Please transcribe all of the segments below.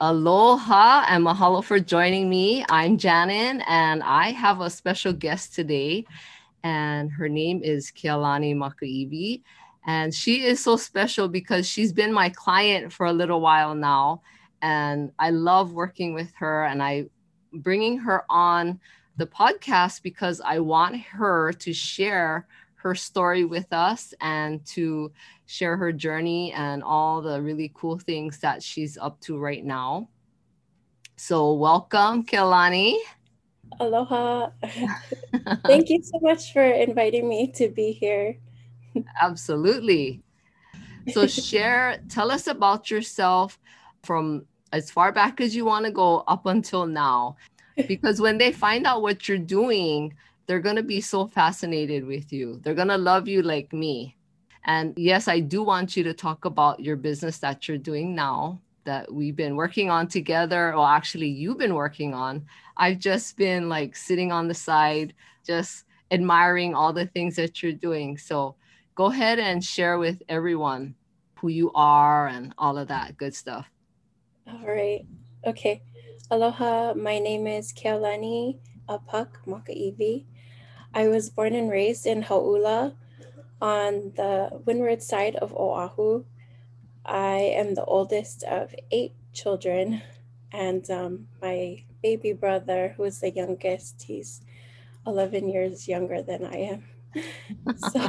Aloha and mahalo for joining me. I'm Janin and I have a special guest today and her name is Kealani Makaiwi. And she is so special because she's been my client for a little while now. And I love working with her and I bringing her on the podcast because I want her to share her story with us and to share her journey and all the really cool things that she's up to right now. So, welcome, Kealani. Aloha. Thank you so much for inviting me to be here. Absolutely. So, share, tell us about yourself from as far back as you want to go up until now. Because when they find out what you're doing, they're going to be so fascinated with you. They're going to love you like me. And yes, I do want you to talk about your business that you're doing now that we've been working on together. Well, actually, you've been working on. I've just been like sitting on the side, just admiring all the things that you're doing. So go ahead and share with everyone who you are and all of that good stuff. All right. Okay. Aloha. My name is Kealani Apuk Makaiwi. I was born and raised in Hauula on the windward side of Oahu. I am the oldest of eight children, and um, my baby brother, who is the youngest, he's 11 years younger than I am. so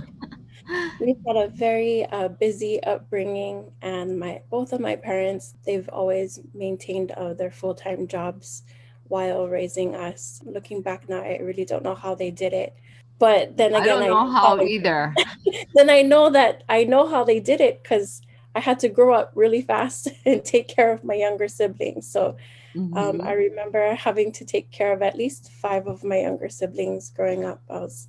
we've had a very uh, busy upbringing, and my both of my parents, they've always maintained uh, their full time jobs while raising us. Looking back now, I really don't know how they did it. But then again, I don't know I, how, either. then I know that I know how they did it because I had to grow up really fast and take care of my younger siblings. So um, mm-hmm. um, I remember having to take care of at least five of my younger siblings growing up. I was,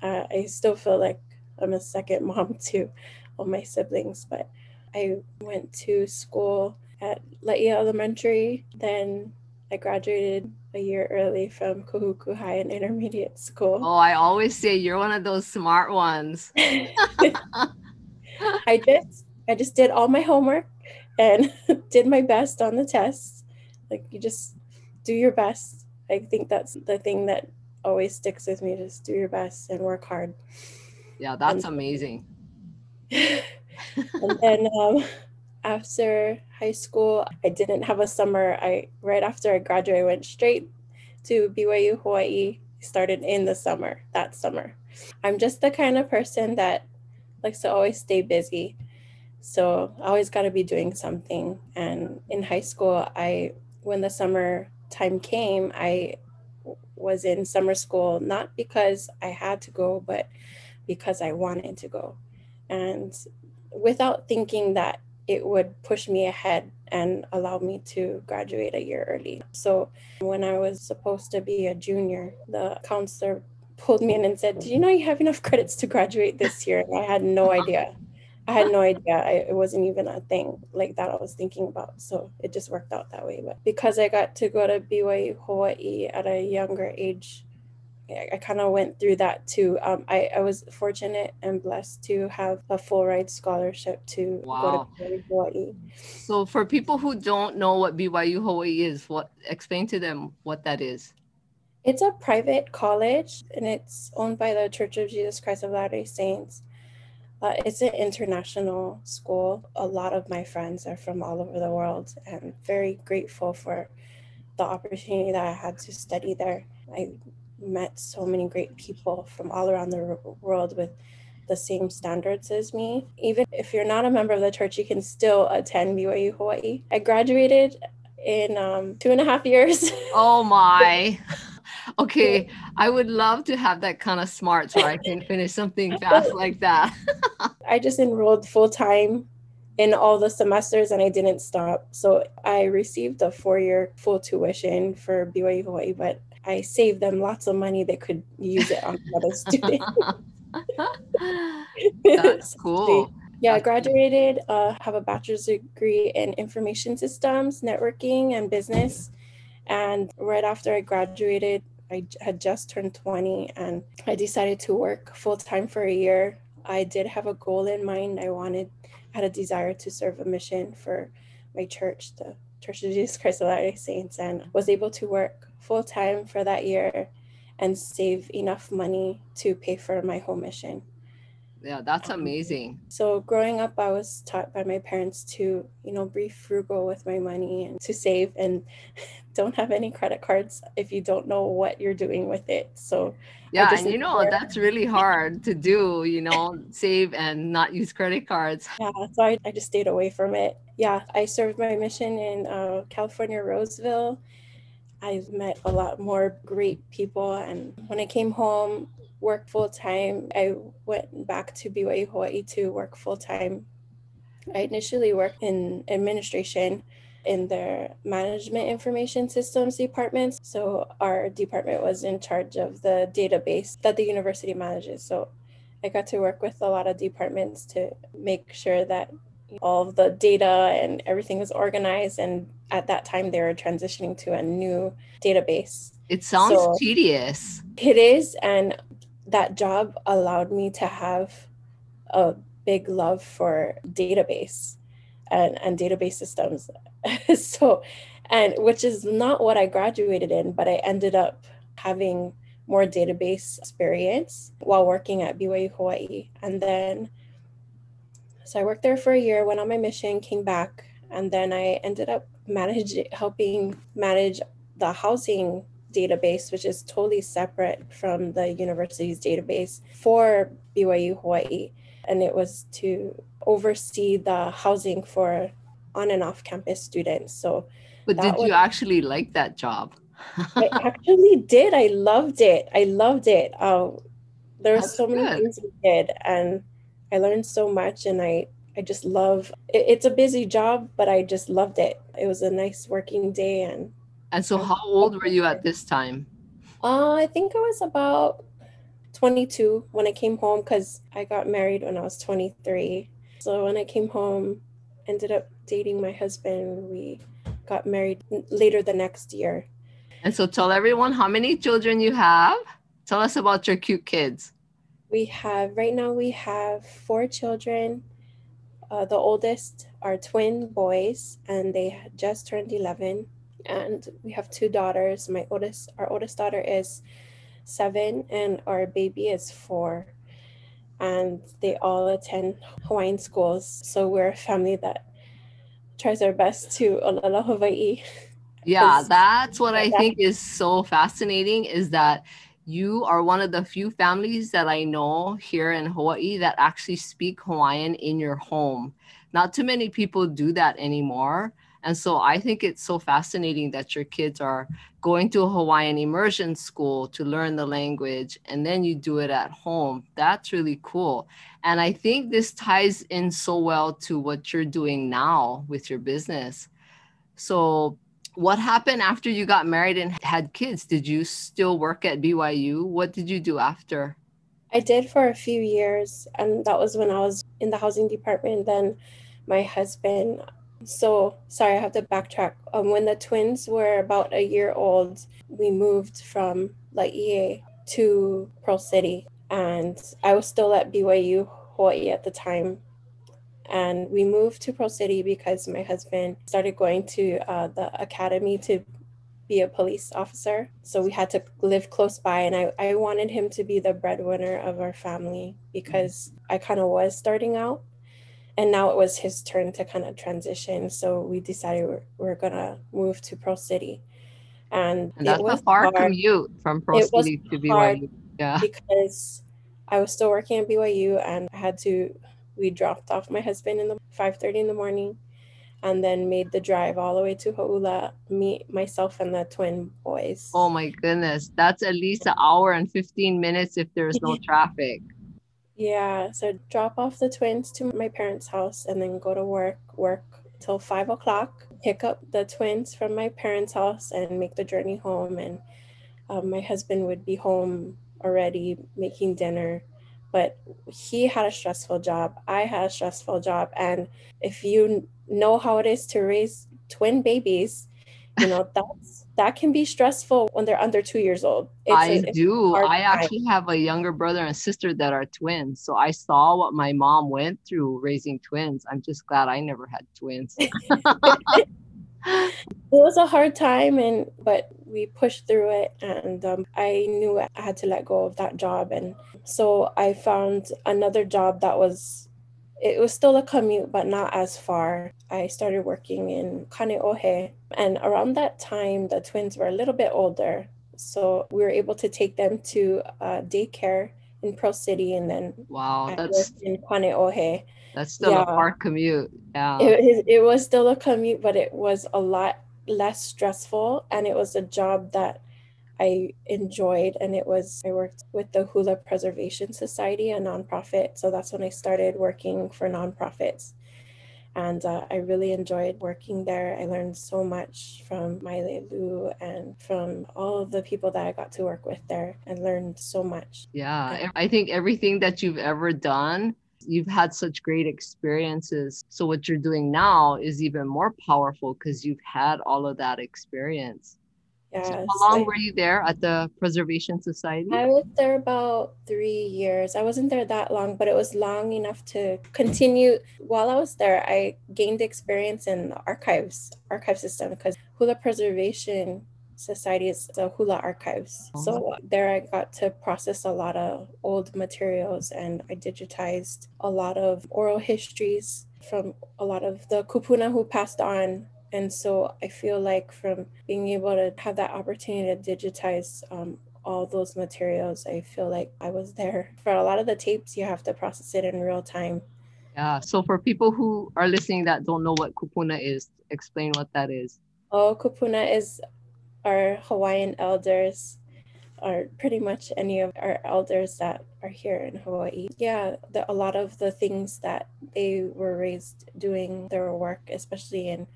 uh, I still feel like I'm a second mom to all my siblings, but I went to school at Laie Elementary. Then I graduated a year early from Kahuku High and Intermediate School. Oh, I always say you're one of those smart ones. I just I just did all my homework and did my best on the tests. Like you just do your best. I think that's the thing that always sticks with me. Just do your best and work hard. Yeah, that's and, amazing. and then um, after high school, I didn't have a summer. I right after I graduated, I went straight to BYU Hawaii. Started in the summer, that summer. I'm just the kind of person that likes to always stay busy. So I always got to be doing something. And in high school, I, when the summer time came, I was in summer school, not because I had to go, but because I wanted to go. And without thinking that it would push me ahead and allow me to graduate a year early. So when I was supposed to be a junior, the counselor pulled me in and said, Do you know you have enough credits to graduate this year? And I had no idea. I had no idea. I, it wasn't even a thing like that I was thinking about. So it just worked out that way. But because I got to go to BYU Hawaii at a younger age, I, kind of went through that too. Um, I, I was fortunate and blessed to have a full ride scholarship to wow. go to BYU Hawaii. So for people who don't know what BYU Hawaii is, what explain to them what that is. It's a private college and it's owned by the Church of Jesus Christ of Latter-day Saints. Uh, it's an international school. A lot of my friends are from all over the world and very grateful for the opportunity that I had to study there. I met so many great people from all around the world with the same standards as me. Even if you're not a member of the church, you can still attend BYU Hawaii. I graduated in um, two and a half years. Oh my. okay, I would love to have that kind of smart so I can finish something fast like that. I just enrolled full time in all the semesters and I didn't stop. So I received a four year full tuition for BYU Hawaii, but I saved them lots of money. They could use it on other students. That's cool. Yeah, I graduated, uh, have a bachelor's degree in information systems, networking, and business. And right after I graduated, I had just turned 20 and I decided to work full time for a year. I did have a goal in mind. I wanted, had a desire to serve a mission for my church, the Church of Jesus Christ of Latter-day Saints and was able to work full time for that year and save enough money to pay for my home mission. Yeah, that's um, amazing. So growing up, I was taught by my parents to, you know, be frugal with my money and to save and don't have any credit cards if you don't know what you're doing with it. So yeah, and you know that's really hard to do. You know, save and not use credit cards. Yeah, so I, I just stayed away from it. Yeah, I served my mission in uh, California, Roseville. I've met a lot more great people, and when I came home, work full time. I went back to BYU Hawaii to work full time. I initially worked in administration in their management information systems departments. So our department was in charge of the database that the university manages. So I got to work with a lot of departments to make sure that all of the data and everything was organized. And at that time, they were transitioning to a new database. It sounds so tedious. It is. And that job allowed me to have a big love for database and, and database systems. so, and which is not what I graduated in, but I ended up having more database experience while working at BYU Hawaii. And then, so I worked there for a year, went on my mission, came back, and then I ended up managing, helping manage the housing database, which is totally separate from the university's database for BYU Hawaii. And it was to oversee the housing for on and off campus students. So, but did was, you actually like that job? I actually did. I loved it. I loved it. Um, there were so many things we did, and I learned so much. And I, I just love. It, it's a busy job, but I just loved it. It was a nice working day, and and so, how old were you at this time? Uh, I think I was about 22 when I came home because I got married when I was 23. So, when I came home, ended up dating my husband. We got married later the next year. And so, tell everyone how many children you have. Tell us about your cute kids. We have, right now, we have four children. Uh, the oldest are twin boys, and they just turned 11 and we have two daughters. My oldest, our oldest daughter is seven, and our baby is four. And they all attend Hawaiian schools. So we're a family that tries our best to olala Hawaii. Yeah, that's what I think is so fascinating is that you are one of the few families that I know here in Hawaii that actually speak Hawaiian in your home. Not too many people do that anymore. And so I think it's so fascinating that your kids are going to a Hawaiian immersion school to learn the language and then you do it at home. That's really cool. And I think this ties in so well to what you're doing now with your business. So, what happened after you got married and had kids? Did you still work at BYU? What did you do after? I did for a few years, and that was when I was in the housing department. Then my husband so, sorry, I have to backtrack. Um, when the twins were about a year old, we moved from Laie to Pearl City, and I was still at BYU Hawaii at the time. And we moved to Pearl City because my husband started going to uh, the academy to be a police officer. So we had to live close by, and I, I wanted him to be the breadwinner of our family because I kind of was starting out and now it was his turn to kind of transition. So we decided we're, we're gonna move to Pearl City, and, and that's a far hard. commute from Pearl City to BYU. Yeah, because I was still working at BYU, and I had to. We dropped off my husband in the five thirty in the morning, and then made the drive all the way to Hauula, me, myself, and the twin boys. Oh my goodness, that's at least an hour and fifteen minutes if there's no traffic. Yeah, so drop off the twins to my parents' house and then go to work, work till five o'clock, pick up the twins from my parents' house and make the journey home. And um, my husband would be home already making dinner. But he had a stressful job. I had a stressful job. And if you know how it is to raise twin babies, you know, that's that can be stressful when they're under two years old. It's I a, do. I actually have a younger brother and sister that are twins. So I saw what my mom went through raising twins. I'm just glad I never had twins. was a hard time and but we pushed through it and um, i knew i had to let go of that job and so i found another job that was it was still a commute but not as far. I started working in kaneohe and around that time the twins were a little bit older so we were able to take them to uh, daycare in Pearl City and then wow that's in Kaneohe that's still yeah. a far commute. Yeah. It, it was still a commute, but it was a lot less stressful. And it was a job that I enjoyed. And it was, I worked with the Hula Preservation Society, a nonprofit. So that's when I started working for nonprofits. And uh, I really enjoyed working there. I learned so much from Maile Loo and from all of the people that I got to work with there and learned so much. Yeah. I think everything that you've ever done You've had such great experiences. So, what you're doing now is even more powerful because you've had all of that experience. Yes. So how long were you there at the Preservation Society? I was there about three years. I wasn't there that long, but it was long enough to continue. While I was there, I gained experience in the archives, archive system, because Hula Preservation Society is the Hula Archives. Oh. So there I got to process a lot of old materials and I digitized a lot of oral histories from a lot of the kupuna who passed on. And so I feel like from being able to have that opportunity to digitize um, all those materials, I feel like I was there. For a lot of the tapes, you have to process it in real time. Yeah. So for people who are listening that don't know what kupuna is, explain what that is. Oh, kupuna is our Hawaiian elders or pretty much any of our elders that are here in Hawaii. Yeah, the, a lot of the things that they were raised doing their work, especially in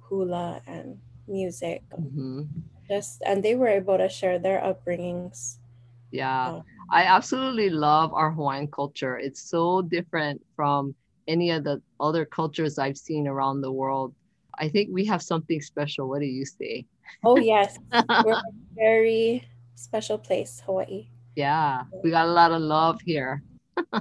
hula and music. Mm-hmm. Just and they were able to share their upbringings. Yeah, um, I absolutely love our Hawaiian culture. It's so different from any of the other cultures I've seen around the world. I think we have something special. What do you say? Oh yes, we're a very special place, Hawaii. Yeah, we got a lot of love here.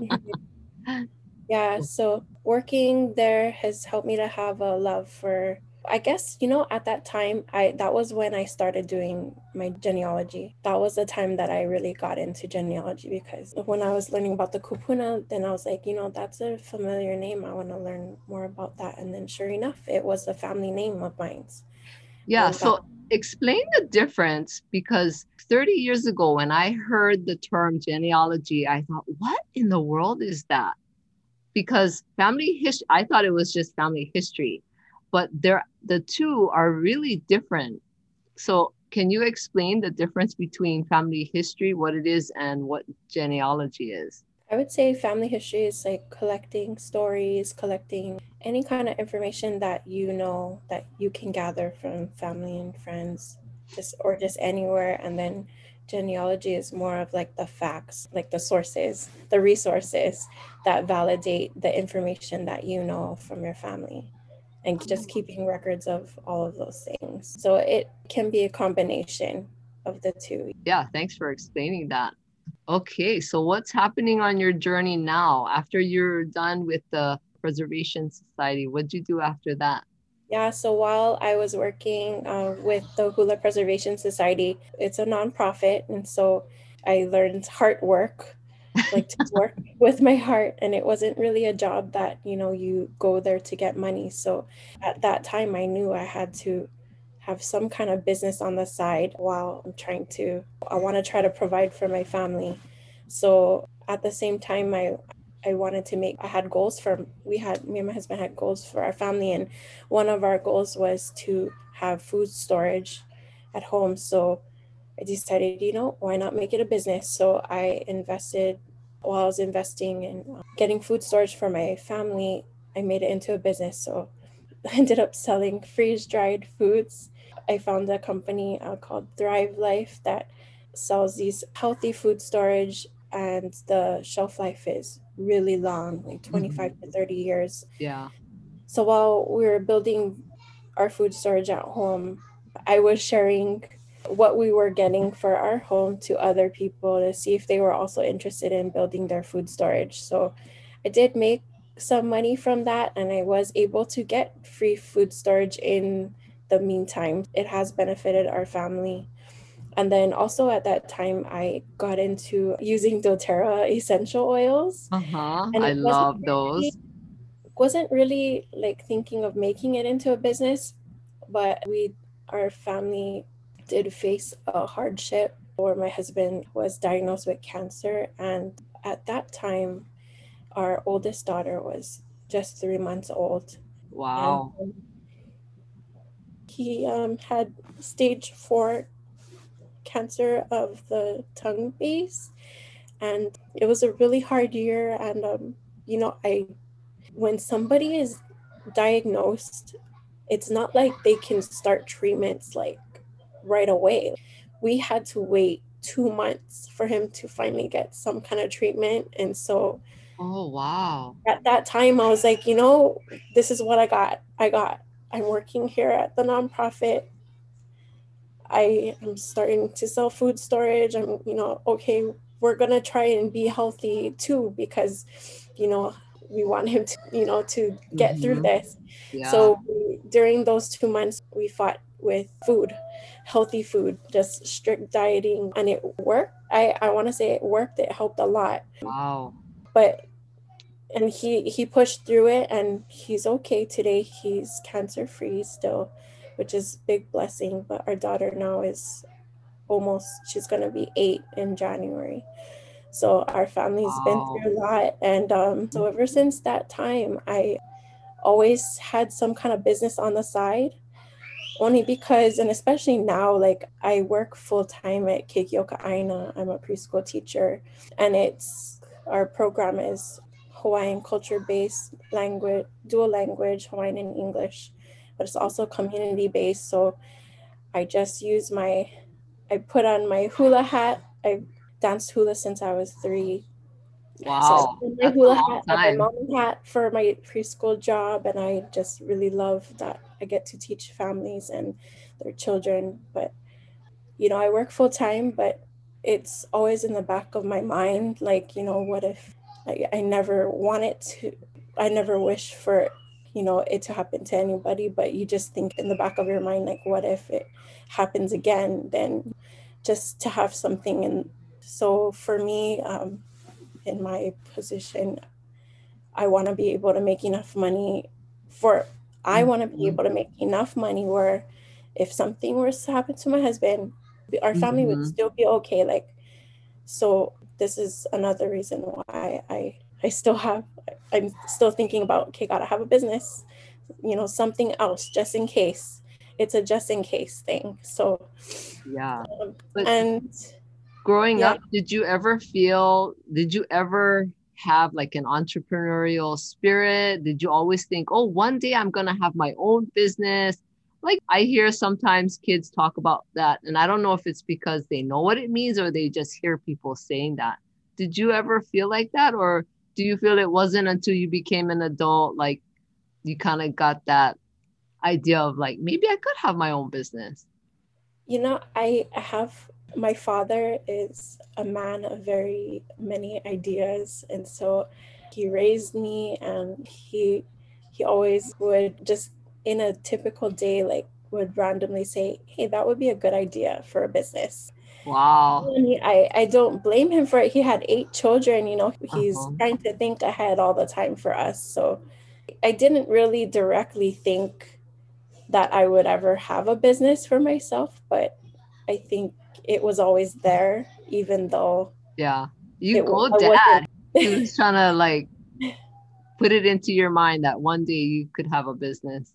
yeah, so working there has helped me to have a love for I guess you know at that time I that was when I started doing my genealogy. That was the time that I really got into genealogy because when I was learning about the kupuna, then I was like, you know, that's a familiar name. I want to learn more about that. And then sure enough, it was a family name of mine. Yeah. So explain the difference because 30 years ago when I heard the term genealogy, I thought, what in the world is that? Because family history, I thought it was just family history, but they're the two are really different. So can you explain the difference between family history, what it is, and what genealogy is? I would say family history is like collecting stories, collecting any kind of information that you know that you can gather from family and friends, just or just anywhere. And then genealogy is more of like the facts, like the sources, the resources that validate the information that you know from your family and just keeping records of all of those things. So it can be a combination of the two. Yeah, thanks for explaining that. Okay, so what's happening on your journey now after you're done with the Preservation Society? What'd you do after that? Yeah, so while I was working uh, with the Hula Preservation Society, it's a nonprofit. And so I learned heart work, like to work with my heart. And it wasn't really a job that, you know, you go there to get money. So at that time, I knew I had to have some kind of business on the side while I'm trying to I want to try to provide for my family. So at the same time I I wanted to make I had goals for we had me and my husband had goals for our family and one of our goals was to have food storage at home. So I decided, you know, why not make it a business? So I invested while I was investing in uh, getting food storage for my family, I made it into a business. So I ended up selling freeze dried foods I found a company uh, called Thrive Life that sells these healthy food storage, and the shelf life is really long, like 25 mm-hmm. to 30 years. Yeah. So while we were building our food storage at home, I was sharing what we were getting for our home to other people to see if they were also interested in building their food storage. So I did make some money from that and I was able to get free food storage in the meantime. It has benefited our family. And then also at that time, I got into using doTERRA essential oils. Uh-huh. I love those. Really, wasn't really like thinking of making it into a business, but we, our family did face a hardship where my husband was diagnosed with cancer. And at that time, our oldest daughter was just three months old. Wow. And he um, had stage four cancer of the tongue base. And it was a really hard year. And, um, you know, I, when somebody is diagnosed, it's not like they can start treatments like right away. We had to wait two months for him to finally get some kind of treatment. And so, oh, wow. At that time, I was like, you know, this is what I got. I got, I'm working here at the nonprofit. I am starting to sell food storage. I'm, you know, okay, we're going to try and be healthy too because, you know, we want him to, you know, to get mm-hmm. through this. Yeah. So during those two months, we fought with food, healthy food, just strict dieting, and it worked. I, I want to say it worked. It helped a lot. Wow. But and he he pushed through it and he's okay today. He's cancer free still, which is big blessing. But our daughter now is almost she's gonna be eight in January. So our family's wow. been through a lot. And um, so ever since that time, I always had some kind of business on the side only because and especially now like i work full-time at Keiki O Ka Aina i'm a preschool teacher and it's our program is hawaiian culture based language dual language hawaiian and english but it's also community based so i just use my i put on my hula hat I've danced hula since i was three Wow. So my hula hat, my mom hat for my preschool job, and I just really love that I get to teach families and their children. But you know, I work full time, but it's always in the back of my mind, like you know, what if I, I never want it to? I never wish for you know it to happen to anybody, but you just think in the back of your mind, like, what if it happens again? Then just to have something and so for me um, in my position, I want to be able to make enough money for, I want to be mm-hmm. able to make enough money where if something were to happen to my husband, our family mm-hmm. would still be okay. Like, so this is another reason why I, I still have, I'm still thinking about, okay, gotta have a business, you know, something else just in case. It's a just in case thing. So, yeah. Um, and, growing yeah. up did you ever feel did you ever have like an entrepreneurial spirit did you always think oh one day i'm going to have my own business like i hear sometimes kids talk about that and i don't know if it's because they know what it means or they just hear people saying that did you ever feel like that or do you feel it wasn't until you became an adult like you kind of got that idea of like maybe i could have my own business? You know i have my father is a man of very many ideas and so he raised me and he he always would just in a typical day like would randomly say hey that would be a good idea for a business wow he, I, I don't blame him for it he had eight children you know he's uh-huh. trying to think ahead all the time for us so i didn't really directly think that i would ever have a business for myself but i think it was always there, even though. Yeah, you go, dad. he was trying to like put it into your mind that one day you could have a business.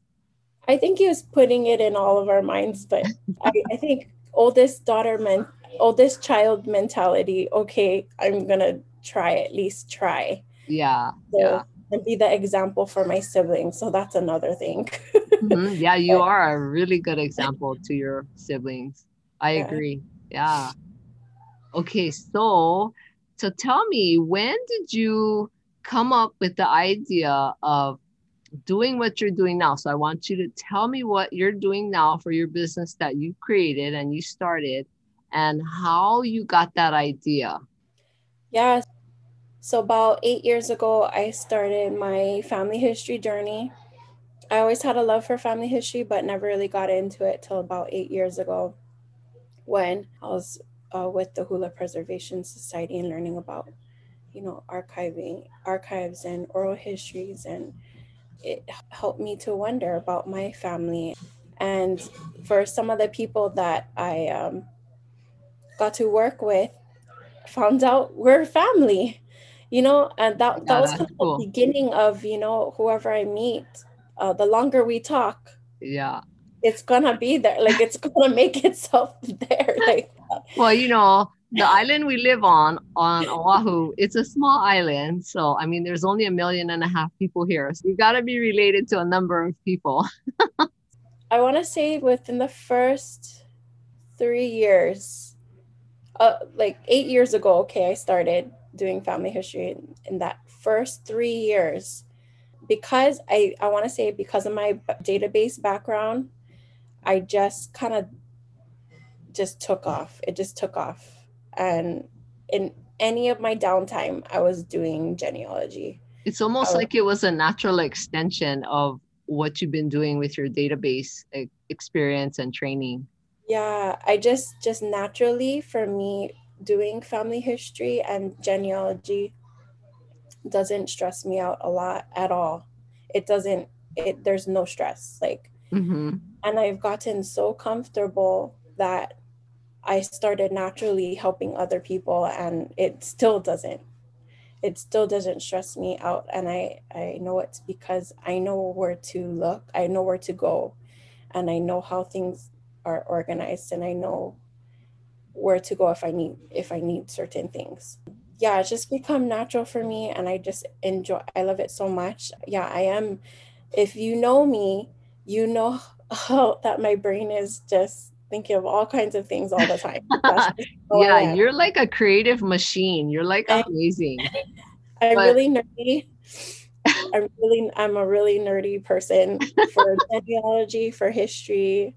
I think he was putting it in all of our minds, but I, I think oldest daughter men oldest child mentality. Okay, I'm gonna try at least try. Yeah. So, yeah. And be the example for my siblings. So that's another thing. mm-hmm. Yeah, you are a really good example to your siblings. I yeah. agree. Yeah. Okay, so so tell me, when did you come up with the idea of doing what you're doing now? So I want you to tell me what you're doing now for your business that you created and you started and how you got that idea. Yeah. So about 8 years ago I started my family history journey I always had a love for family history, but never really got into it till about eight years ago when I was uh, with the Hula Preservation Society and learning about, you know, archiving, archives and oral histories. And it helped me to wonder about my family. And for some of the people that I um, got to work with, found out we're family, you know, and that, that was kind of cool. the beginning of, you know, whoever I meet uh, the longer we talk, yeah, it's gonna be there. Like it's gonna make itself there. Like, well, you know, the island we live on on Oahu, it's a small island. So I mean, there's only a million and a half people here. So you've got to be related to a number of people. I want to say within the first three years, uh, like eight years ago. Okay, I started doing family history. In, in that first three years, because I, I want to say because of my database background, I just kind of just took off. It just took off. And in any of my downtime, I was doing genealogy. It's almost was, like it was a natural extension of what you've been doing with your database experience and training. Yeah, I just just naturally for me doing family history and genealogy doesn't stress me out a lot at all. It doesn't, it, there's no stress. Like, mm-hmm. and I've gotten so comfortable that I started naturally helping other people and it still doesn't. It still doesn't stress me out. And I, I know it's because I know where to look, I know where to go, and I know how things are organized and I know where to go if I need if I need certain things yeah, it's just become natural for me and I just enjoy I love it so much. Yeah, I am if you know me, you know how that my brain is just thinking of all kinds of things all the time. yeah, you're like a creative machine. You're like amazing. I'm but... really nerdy. I'm really I'm a really nerdy person for genealogy, for history,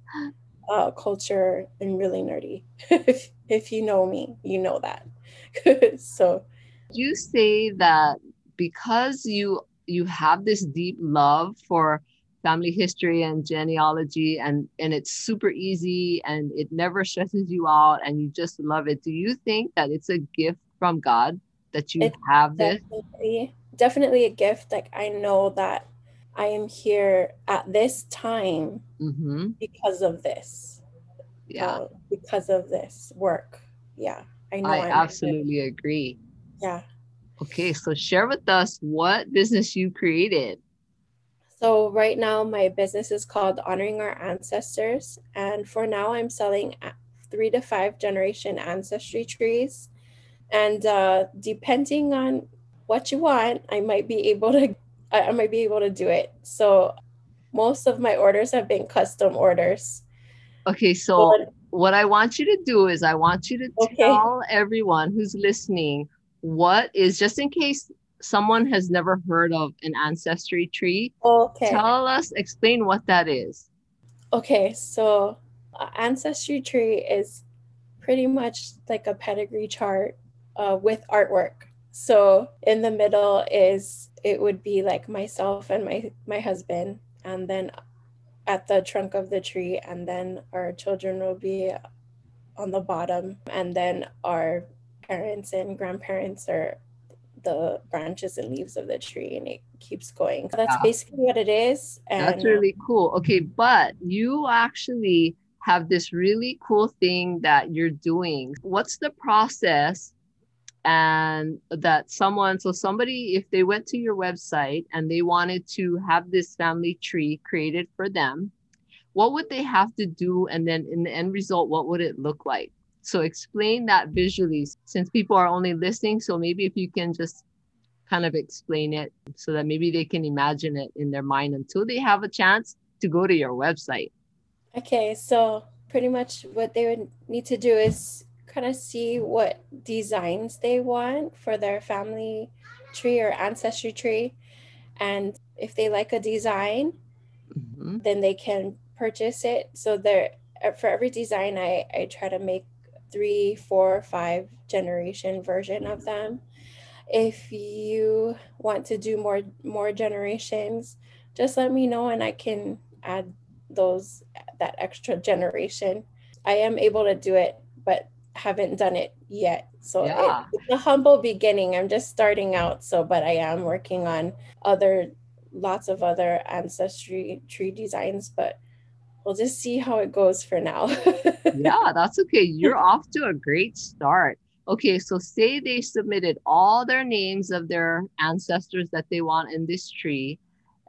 uh, culture, and really nerdy. if, if you know me, you know that. so you say that because you you have this deep love for family history and genealogy and and it's super easy and it never stresses you out and you just love it do you think that it's a gift from god that you it's have this definitely, definitely a gift like i know that i am here at this time mm-hmm. because of this yeah uh, because of this work yeah I know. I absolutely agree. Yeah. Okay, so share with us what business you created. So, right now, my business is called Honoring Our Ancestors. And for now, I'm selling three to five generation ancestry trees. And uh, depending on what you want, I might be able to. I might be able to do it. So, most of my orders have been custom orders. Okay, so but, what I want you to do is I want you to okay. tell everyone who's listening what is just in case someone has never heard of an ancestry tree. Okay. Tell us, explain what that is. Okay, so ancestry tree is pretty much like a pedigree chart uh, with artwork. So in the middle is it would be like myself and my my husband, and then at the trunk of the tree, and then our children will be on the bottom, and then our parents and grandparents are the branches and leaves of the tree, and it keeps going. So that's ah. basically what it is. And that's really um, cool. Okay, but you actually have this really cool thing that you're doing. What's the process and that someone so somebody if they went to your website and they wanted to have this family tree created for them what would they have to do and then in the end result what would it look like so explain that visually since people are only listening so maybe if you can just kind of explain it so that maybe they can imagine it in their mind until they have a chance to go to your website okay so pretty much what they would need to do is kind of see what designs they want for their family tree or ancestry tree. And if they like a design, mm-hmm. then they can purchase it. So there for every design I, I try to make three, four, five generation version of them. If you want to do more more generations, just let me know and I can add those that extra generation. I am able to do it, but haven't done it yet. So Yeah. it, it's a humble beginning. I'm just starting out. So, but I am working on other, lots of other ancestry tree designs, but we'll just see how it goes for now. yeah, that's okay. You're off to a great start. Okay, so say they submitted all their names of their ancestors that they want in this tree.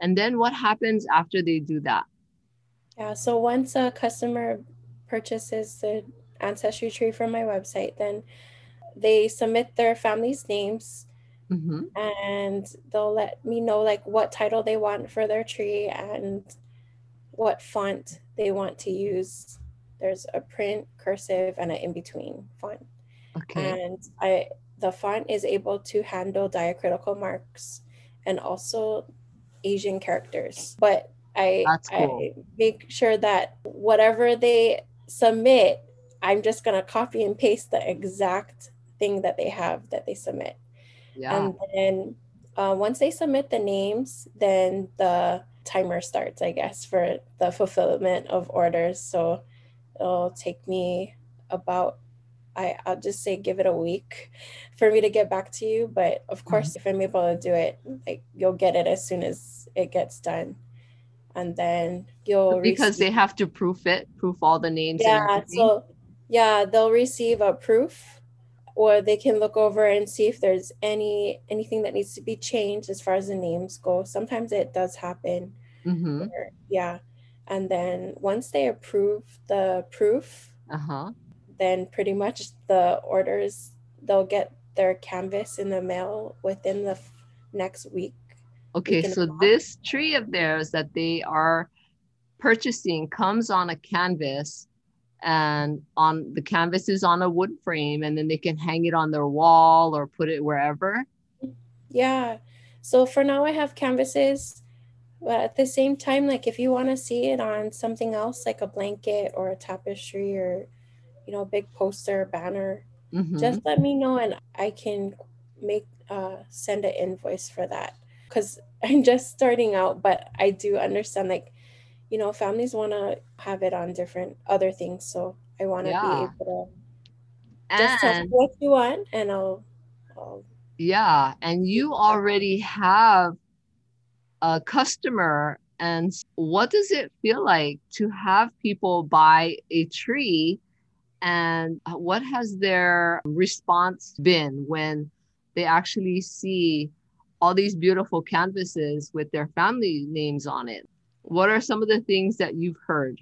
And then what happens after they do that? Yeah, so once a customer purchases the ancestry tree from my website, then they submit their family's names Mhm. and they'll let me know like what title they want for their tree and what font they want to use. There's a print, cursive, and an in-between font. Okay. And I the font is able to handle diacritical marks and also Asian characters. But I, cool. I make sure that whatever they submit, I'm just gonna copy and paste the exact thing that they have that they submit. Yeah. And then uh, once they submit the names, then the timer starts, I guess, for the fulfillment of orders. So it'll take me about, I, I'll just say, give it a week for me to get back to you. But of mm-hmm. course, if I'm able to do it, like you'll get it as soon as it gets done. And then you'll because receive- they have to proof it, proof all the names. yeah so yeah they'll receive a proof or they can look over and see if there's any anything that needs to be changed as far as the names go. Sometimes it does happen. Mhm. or- yeah. And then once they approve the proof Uh-huh. then pretty much the orders they'll get their canvas in the mail within the f- next week. Okay, can so this tree of theirs that they are purchasing comes on a canvas and on the canvas is on a wood frame and then they can hang it on their wall or put it wherever. Yeah. So for now, I have canvases, but at the same time, like if you want to see it on something else, like a blanket or a tapestry or, you know, a big poster, banner, Mhm. just let me know and I can make, uh, send an invoice for that. Because I'm just starting out, but I do understand, like, you know, families want to have it on different other things. So I want to Yeah. be able to just tell what you want and I'll, I'll yeah, and you already have a customer and what does it feel like to have people buy a tree and what has their response been when they actually see all these beautiful canvases with their family names on it what are some of the things that you've heard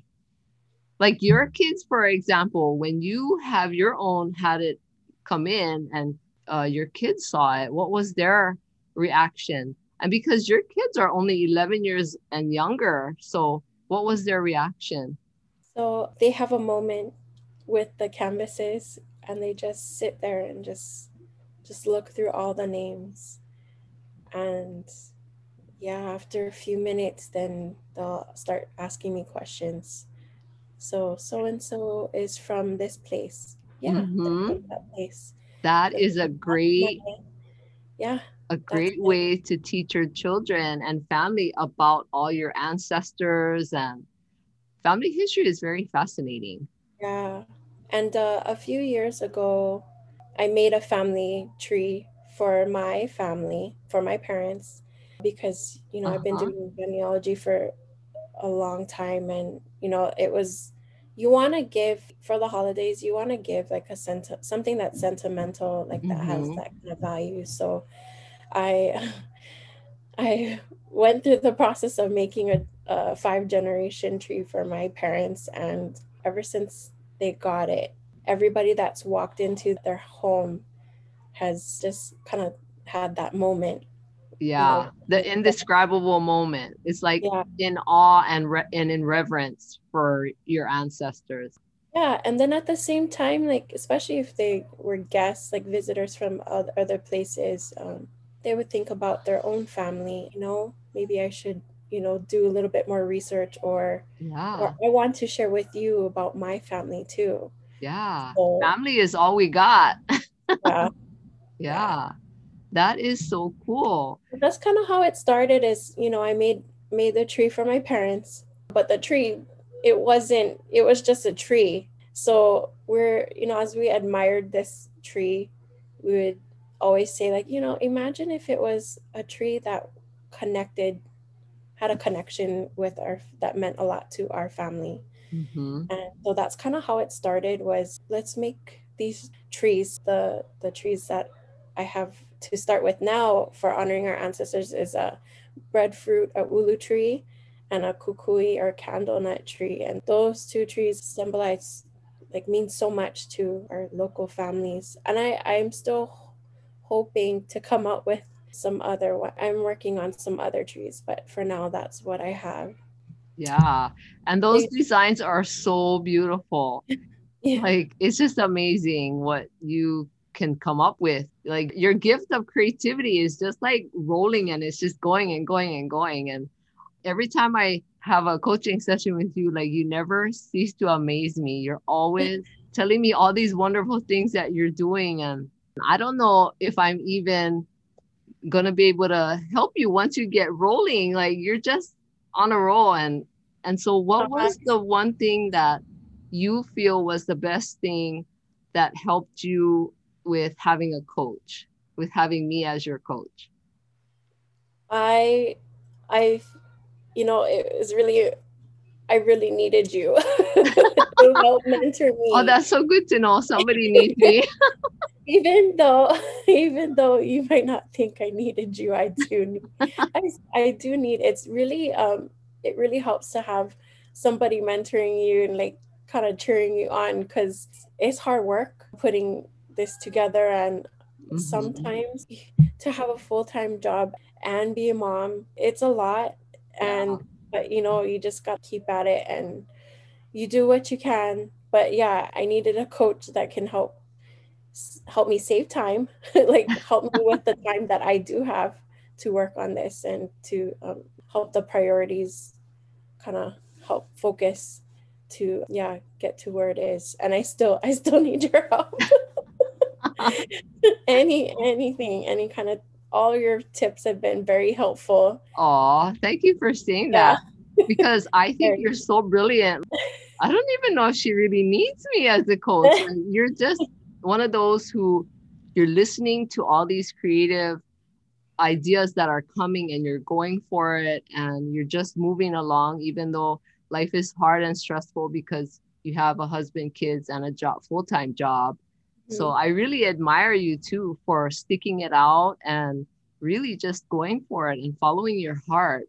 like your kids for example when you have your own had it come in and uh, your kids saw it what was their reaction and because your kids are only 11 years and younger so what was their reaction So they have a moment with the canvases and they just sit there and just just look through all the names. And yeah, after a few minutes then they'll start asking me questions. So so and so is from this place. Yeah, they're Mhm. from that place. that is a great Yeah, a great good. way to teach your children and family about all your ancestors and family history is very fascinating Yeah. And uh, a few years ago, I made a family tree for my family, for my parents, because, you know, I've been Uh-huh. doing genealogy for a long time. And, you know, it was, you want to give for the holidays, you want to give like a sent something that's sentimental, like that has Mhm. that kind of value. So I, I went through the process of making a, a five generation tree for my parents. And ever since they got it, everybody that's walked into their home has just kind of had that moment. Yeah the indescribable moment it's like Yeah. in awe and re- and in reverence for your ancestors Yeah. And then at the same time, like, especially if they were guests, like visitors from other, places, um, they would think about their own family, you know, maybe I should, you know, do a little bit more research or, yeah or I want to share with you about my family too. yeah So, family is all we got yeah. yeah that is so cool that's kind of how it started is you know i made made the tree for my parents, but the tree, it wasn't, it was just a tree. So we're, you know, as we admired this tree, we would always say, like, you know, imagine if it was a tree that connected, had a connection with our, that meant a lot to our family. Mm-hmm. And so that's kind of how it started was let's make these trees, the the trees that I have to start with now for honoring our ancestors is a breadfruit, a ulu tree, and a kukui or candle nut tree. And those two trees symbolize like mean so much to our local families. And I, I'm still hoping to come up with some other I'm working on some other trees, but for now that's what I have. Yeah. And those designs are so beautiful. Yeah. Like it's just amazing what you can come up with. Like your gift of creativity is just like rolling and it's just going and going and going. And every time I have a coaching session with you, like you never cease to amaze me. You're always telling me all these wonderful things that you're doing. And I don't know if I'm even gonna be able to help you once you get rolling. Like you're just on a roll. And and so what was the one thing that you feel was the best thing that helped you with having a coach, with having me as your coach? I, I, you know, it was really, I really needed you to help mentor me. Oh, that's so good to know. Somebody needs me. even though, even though you might not think I needed you, I do. Need, I, I do need. It's really, um, it really helps to have somebody mentoring you and like kind of cheering you on because it's hard work putting this together and mm-hmm. sometimes to have a full-time job and be a mom it's a lot and yeah. but you know you just got to keep at it and you do what you can but yeah i needed a coach that can help help me save time like help me with the time that i do have to work on this and to um, help the priorities kind of help focus to yeah get to where it is and i still i still need your help any anything any kind of all your tips have been very helpful oh thank you for saying yeah. that because i think you're so brilliant i don't even know if she really needs me as a coach you're just one of those who you're listening to all these creative ideas that are coming and you're going for it and you're just moving along even though life is hard and stressful because you have a husband, kids, and a job, full time job. Mm-hmm. So I really admire you too for sticking it out and really just going for it and following your heart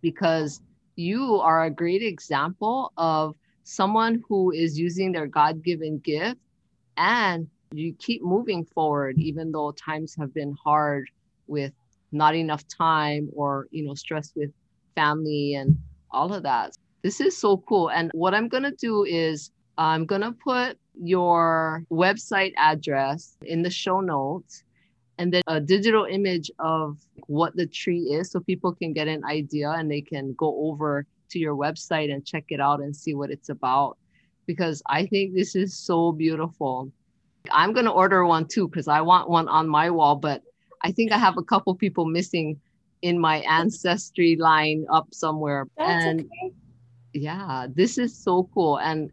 because you are a great example of someone who is using their God given gift and you keep moving forward even though times have been hard with not enough time or you know stress with family and all of that this is so cool. And what I'm going to do is I'm going to put your website address in the show notes and then a digital image of what the tree is so people can get an idea and they can go over to your website and check it out and see what it's about because I think this is so beautiful. I'm going to order one too because I want one on my wall, but I think I have a couple people missing in my ancestry line up somewhere. That's and okay yeah this is so cool and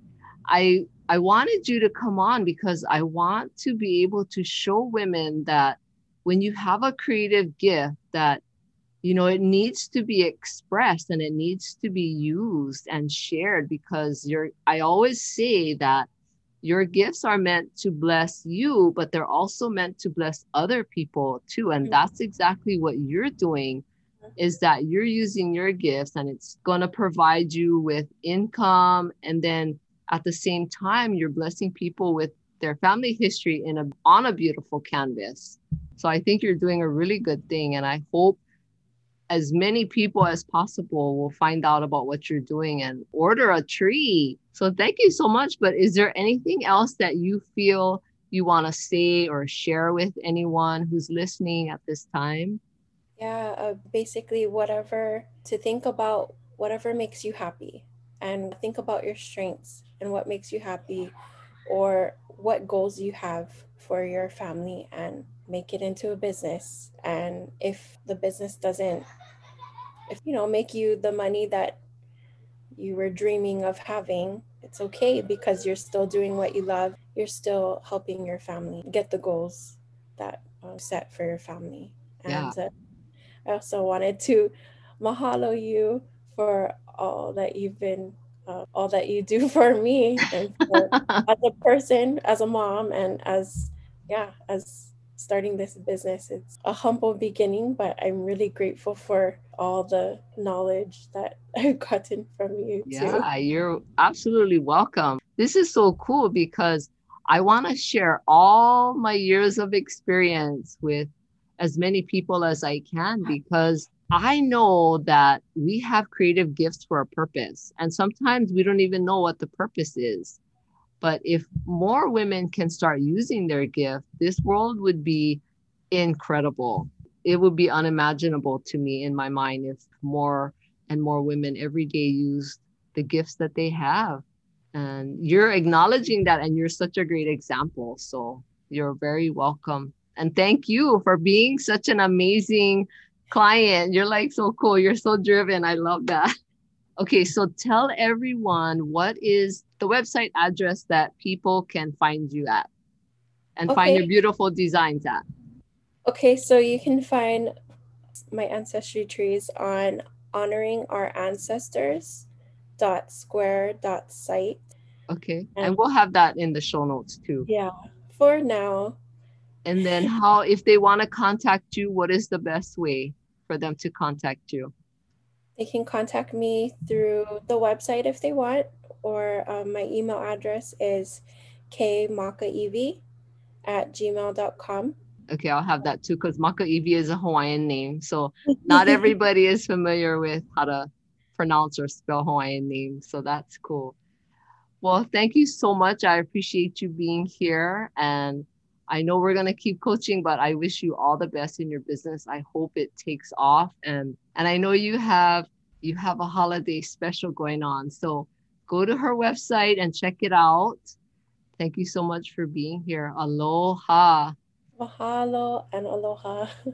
i i wanted you to come on because i want to be able to show women that when you have a creative gift that you know it needs to be expressed and it needs to be used and shared because you're i always say that your gifts are meant to bless you but they're also meant to bless other people too and mm-hmm. that's exactly what you're doing is that you're using your gifts and it's going to provide you with income and then at the same time you're blessing people with their family history in a on a beautiful canvas. So i think you're doing a really good thing and i hope as many people as possible will find out about what you're doing and order a tree. So thank you so much but is there anything else that you feel you want to say or share with anyone who's listening at this time? Yeah, uh, basically, whatever to think about, whatever makes you happy, and think about your strengths and what makes you happy, or what goals you have for your family, and make it into a business. And if the business doesn't if you know make you the money that you were dreaming of having it's okay because you're still doing what you love you're still helping your family get the goals that are set for your family Yeah. and uh, i also wanted to mahalo you for all that you've been uh, all that you do for me and for, as a person as a mom and as yeah as starting this business. It's a humble beginning but i'm really grateful for all the knowledge that i've gotten from you too. Yeah, you're absolutely welcome. This is so cool because I want to share all my years of experience with as many people as I can because I know that we have creative gifts for a purpose. And sometimes we don't even know what the purpose is. But if more women can start using their gift, this world would be incredible. It would be unimaginable to me in my mind if more and more women every day used the gifts that they have. And you're acknowledging that, and you're such a great example. So you're very welcome. And thank you for being such an amazing client. You're like so cool. You're so driven. I love that. Okay, so tell everyone what is the website address that people can find you at and find your beautiful designs at. Okay, so you can find my ancestry trees on honoring our ancestors dot square dot site. Okay, And- and we'll have that in the show notes too. Yeah, for now. And then, how, if they want to contact you, what is the best way for them to contact you? They can contact me through the website if they want, or um, my email address is kmakaev at gmail.com. Okay, I'll have that too because Makaivi is a Hawaiian name. So not everybody is familiar with how to pronounce or spell Hawaiian names. So that's cool. Well, thank you so much. I appreciate you being here. And I know we're gonna keep coaching, but I wish you all the best in your business. I hope it takes off. And and I know you have you have a holiday special going on. So go to her website and check it out. Thank you so much for being here. Aloha. Mahalo and aloha.